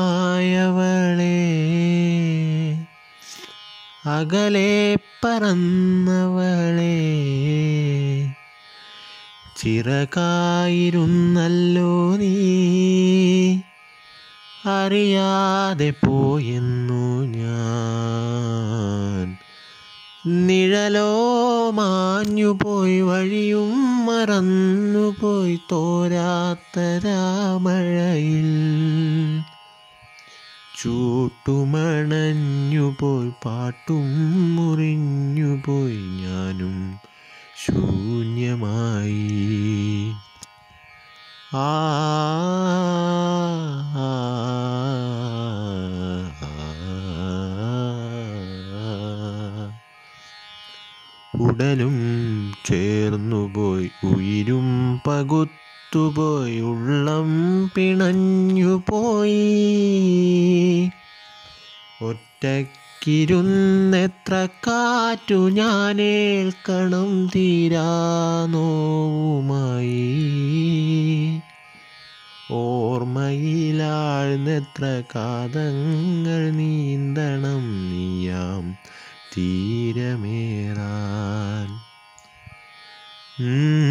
ആകാശമായവളെ അകലെ പറന്നവളെ ചിറകായിരുന്നല്ലോ നീ അറിയാതെ പോയെന്നു ഞാൻ. നിഴലോ മാഞ്ഞുപോയി വഴിയും മറന്നുപോയി തോരാത്ത രാമഴയിൽ. ചൂട്ടുമണഞ്ഞുപോയി പാട്ടും മുറിഞ്ഞുപോയി ഞാനും ശൂന്യമായി. ആ ഉടലും ചേർന്നുപോയി ഉയിരും പകുത്തുപോയി ഉള്ളം പിണഞ്ഞുപോയി. ഒറ്റക്കിരുന്നെത്ര കാറ്റു ഞാനേൽക്കണം തീരാനോവുമായി ഓർമ്മയിലാഴ്ന്നെത്ര കാതങ്ങൾ നീന്തണം നീയാം തീരമേറാൻ Mm.